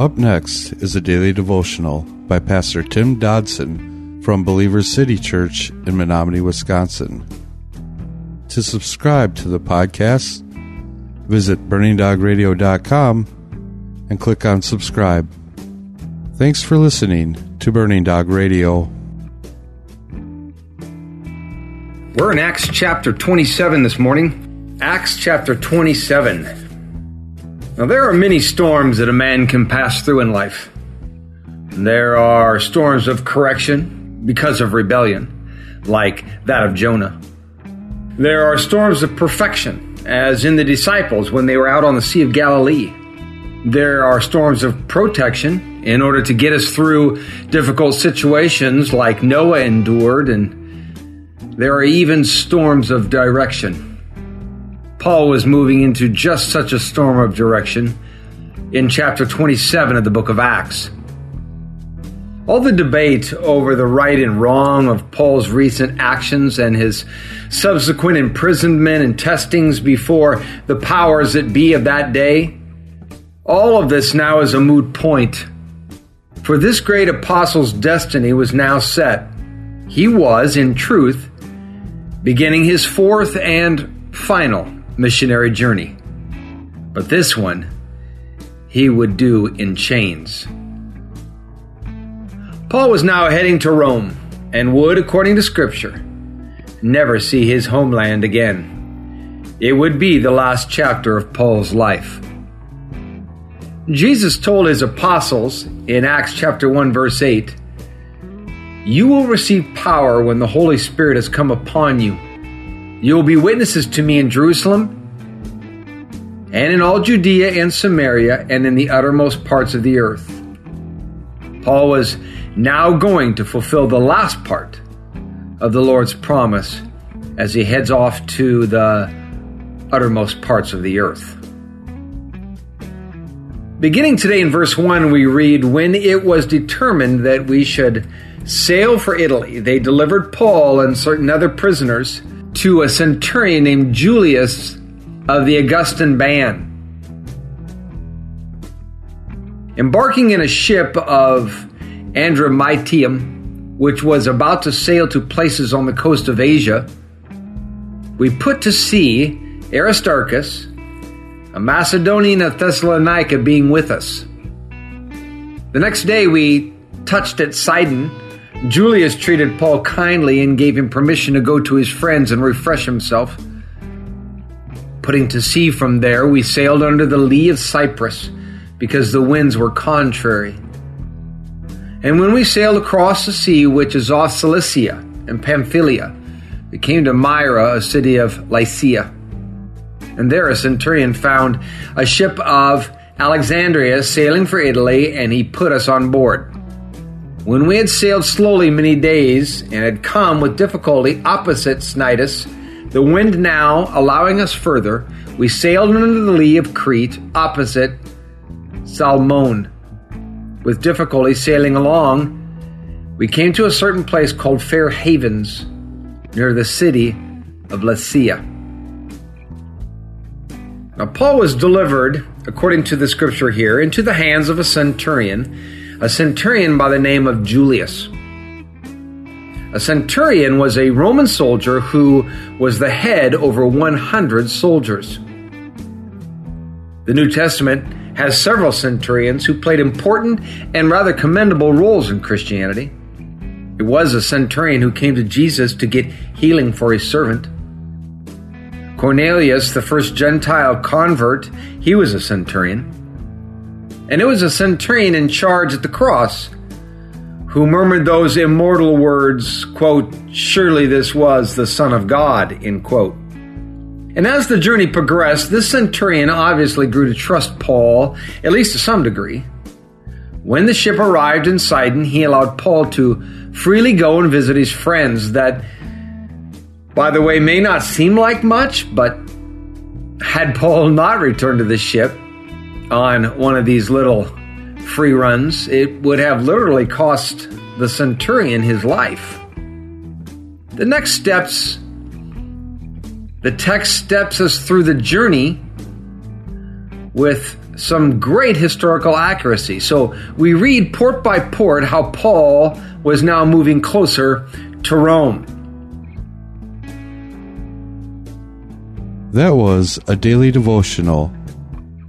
Up next is a daily devotional by Pastor Tim Dodson from Believers City Church in Menominee, Wisconsin. To subscribe to the podcast, visit burningdogradio.com and click on subscribe. Thanks for listening to Burning Dog Radio. We're in Acts chapter 27 this morning. Acts chapter 27. Now, there are many storms that a man can pass through in life. There are storms of correction because of rebellion, like that of Jonah. There are storms of perfection, as in the disciples when they were out on the Sea of Galilee. There are storms of protection in order to get us through difficult situations like Noah endured, and there are even storms of direction Paul was moving into just such a storm of direction in chapter 27 of the book of Acts. All the debate over the right and wrong of Paul's recent actions and his subsequent imprisonment and testings before the powers that be of that day, all of this now is a moot point. For this great apostle's destiny was now set. He was, in truth, beginning his fourth and final missionary journey. But this one, he would do in chains. Paul was now heading to Rome and would, according to Scripture, never see his homeland again. It would be the last chapter of Paul's life. Jesus told his apostles in Acts chapter 1 verse 8, "You will receive power when the Holy Spirit has come upon you." You will be witnesses to me in Jerusalem and in all Judea and Samaria and in the uttermost parts of the earth. Paul was now going to fulfill the last part of the Lord's promise as he heads off to the uttermost parts of the earth. Beginning today in verse 1, we read, When it was determined that we should sail for Italy, they delivered Paul and certain other prisoners to a centurion named Julius of the Augustan band. Embarking in a ship of Adramyttium, which was about to sail to places on the coast of Asia, we put to sea Aristarchus, a Macedonian of Thessalonica, being with us. The next day we touched at Sidon Julius treated Paul kindly and gave him permission to go to his friends and refresh himself. Putting to sea from there, we sailed under the lee of Cyprus because the winds were contrary. And when we sailed across the sea, which is off Cilicia and Pamphylia, we came to Myra, a city of Lycia. And there a centurion found a ship of Alexandria sailing for Italy, and he put us on board. When we had sailed slowly many days and had come with difficulty opposite Cnidus, the wind now allowing us further, we sailed under the lee of Crete opposite Salmone. With difficulty sailing along, we came to a certain place called Fair Havens, near the city of Lasea. Now, Paul was delivered, according to the scripture here, into the hands of a centurion a centurion by the name of Julius. A centurion was a Roman soldier who was the head over 100 soldiers. The New Testament has several centurions who played important and rather commendable roles in Christianity. It was a centurion who came to Jesus to get healing for his servant. Cornelius, the first Gentile convert, he was a centurion. And it was a centurion in charge at the cross who murmured those immortal words, quote, surely this was the Son of God, end quote. And as the journey progressed, this centurion obviously grew to trust Paul, at least to some degree. When the ship arrived in Sidon, he allowed Paul to freely go and visit his friends that, by the way, may not seem like much, but had Paul not returned to the ship, on one of these little free runs, it would have literally cost the centurion his life. The next steps, the text steps us through the journey with some great historical accuracy. So we read port by port how Paul was now moving closer to Rome. That was a daily devotional